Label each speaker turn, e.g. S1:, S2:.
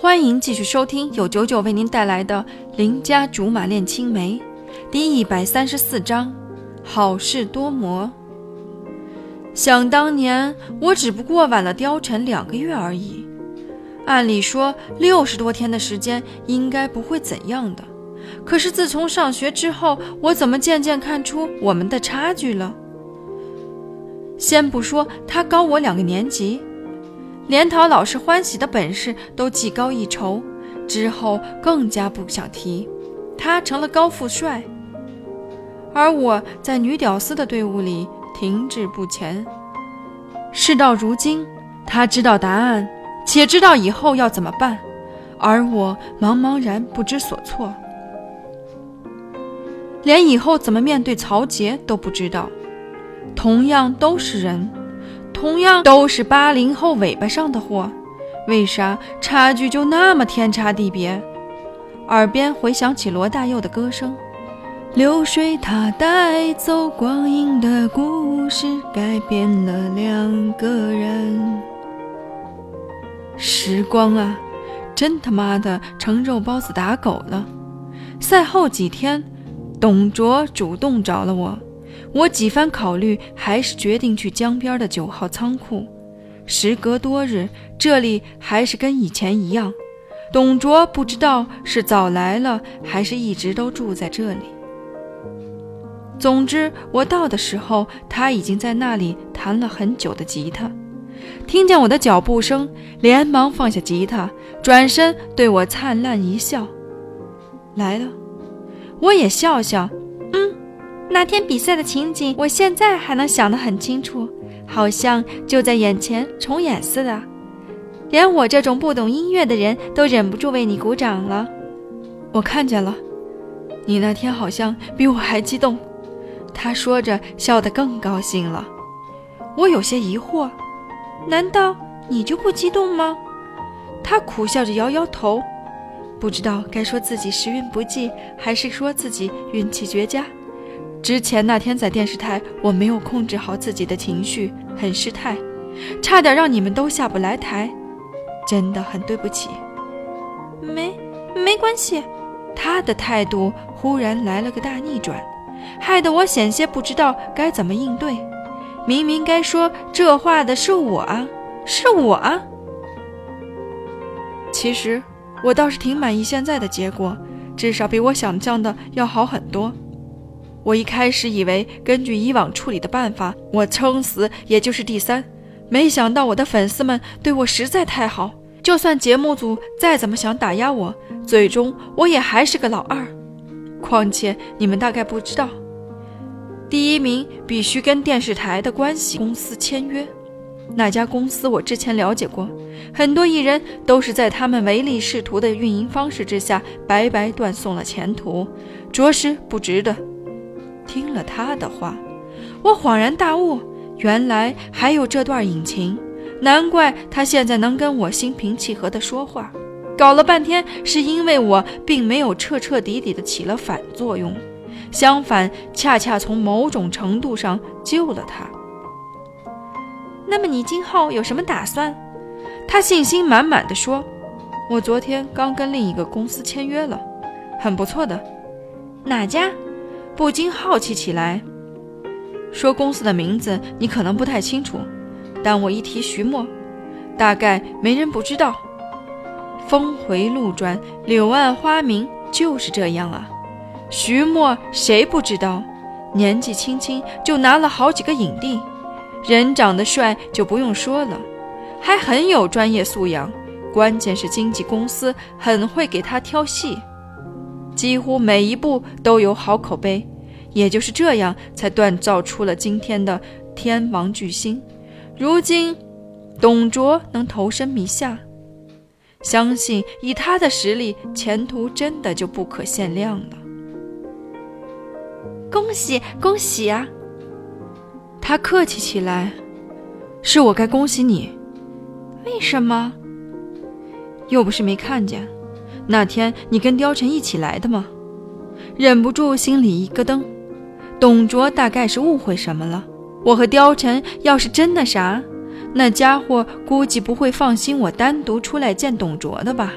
S1: 欢迎继续收听由九九为您带来的《邻家竹马恋青梅》第一百三十四章：好事多磨。想当年，我只不过晚了貂蝉两个月而已。按理说，六十多天的时间应该不会怎样的。可是自从上学之后，我怎么渐渐看出我们的差距了？先不说他高我两个年级。连讨老师欢喜的本事都技高一筹，之后更加不想提。他成了高富帅，而我在女屌丝的队伍里停滞不前。事到如今，他知道答案，且知道以后要怎么办，而我茫茫然不知所措，连以后怎么面对曹杰都不知道。同样都是人。同样都是八零后尾巴上的货，为啥差距就那么天差地别？耳边回响起罗大佑的歌声：“流水它带走光阴的故事，改变了两个人。”时光啊，真他妈的成肉包子打狗了。赛后几天，董卓主动找了我。我几番考虑，还是决定去江边的九号仓库。时隔多日，这里还是跟以前一样。董卓不知道是早来了，还是一直都住在这里。总之，我到的时候，他已经在那里弹了很久的吉他。听见我的脚步声，连忙放下吉他，转身对我灿烂一笑：“来了。”我也笑笑。那天比赛的情景，我现在还能想得很清楚，好像就在眼前重演似的。连我这种不懂音乐的人都忍不住为你鼓掌了。我看见了，你那天好像比我还激动。他说着，笑得更高兴了。我有些疑惑，难道你就不激动吗？他苦笑着摇摇头，不知道该说自己时运不济，还是说自己运气绝佳。之前那天在电视台，我没有控制好自己的情绪，很失态，差点让你们都下不来台，真的很对不起。没，没关系。他的态度忽然来了个大逆转，害得我险些不知道该怎么应对。明明该说这话的是我啊，是我啊。其实我倒是挺满意现在的结果，至少比我想象的要好很多。我一开始以为，根据以往处理的办法，我撑死也就是第三。没想到我的粉丝们对我实在太好，就算节目组再怎么想打压我，最终我也还是个老二。况且你们大概不知道，第一名必须跟电视台的关系公司签约。那家公司我之前了解过，很多艺人都是在他们唯利是图的运营方式之下，白白断送了前途，着实不值得。听了他的话，我恍然大悟，原来还有这段隐情，难怪他现在能跟我心平气和的说话。搞了半天，是因为我并没有彻彻底底的起了反作用，相反，恰恰从某种程度上救了他。那么你今后有什么打算？他信心满满的说：“我昨天刚跟另一个公司签约了，很不错的。哪家？”不禁好奇起来，说公司的名字你可能不太清楚，但我一提徐墨，大概没人不知道。峰回路转，柳暗花明就是这样啊。徐墨谁不知道？年纪轻轻就拿了好几个影帝，人长得帅就不用说了，还很有专业素养。关键是经纪公司很会给他挑戏。几乎每一部都有好口碑，也就是这样才锻造出了今天的天王巨星。如今，董卓能投身迷下，相信以他的实力，前途真的就不可限量了。恭喜恭喜啊！他客气起来，是我该恭喜你。为什么？又不是没看见。那天你跟貂蝉一起来的吗？忍不住心里一咯噔，董卓大概是误会什么了。我和貂蝉要是真的啥，那家伙估计不会放心我单独出来见董卓的吧。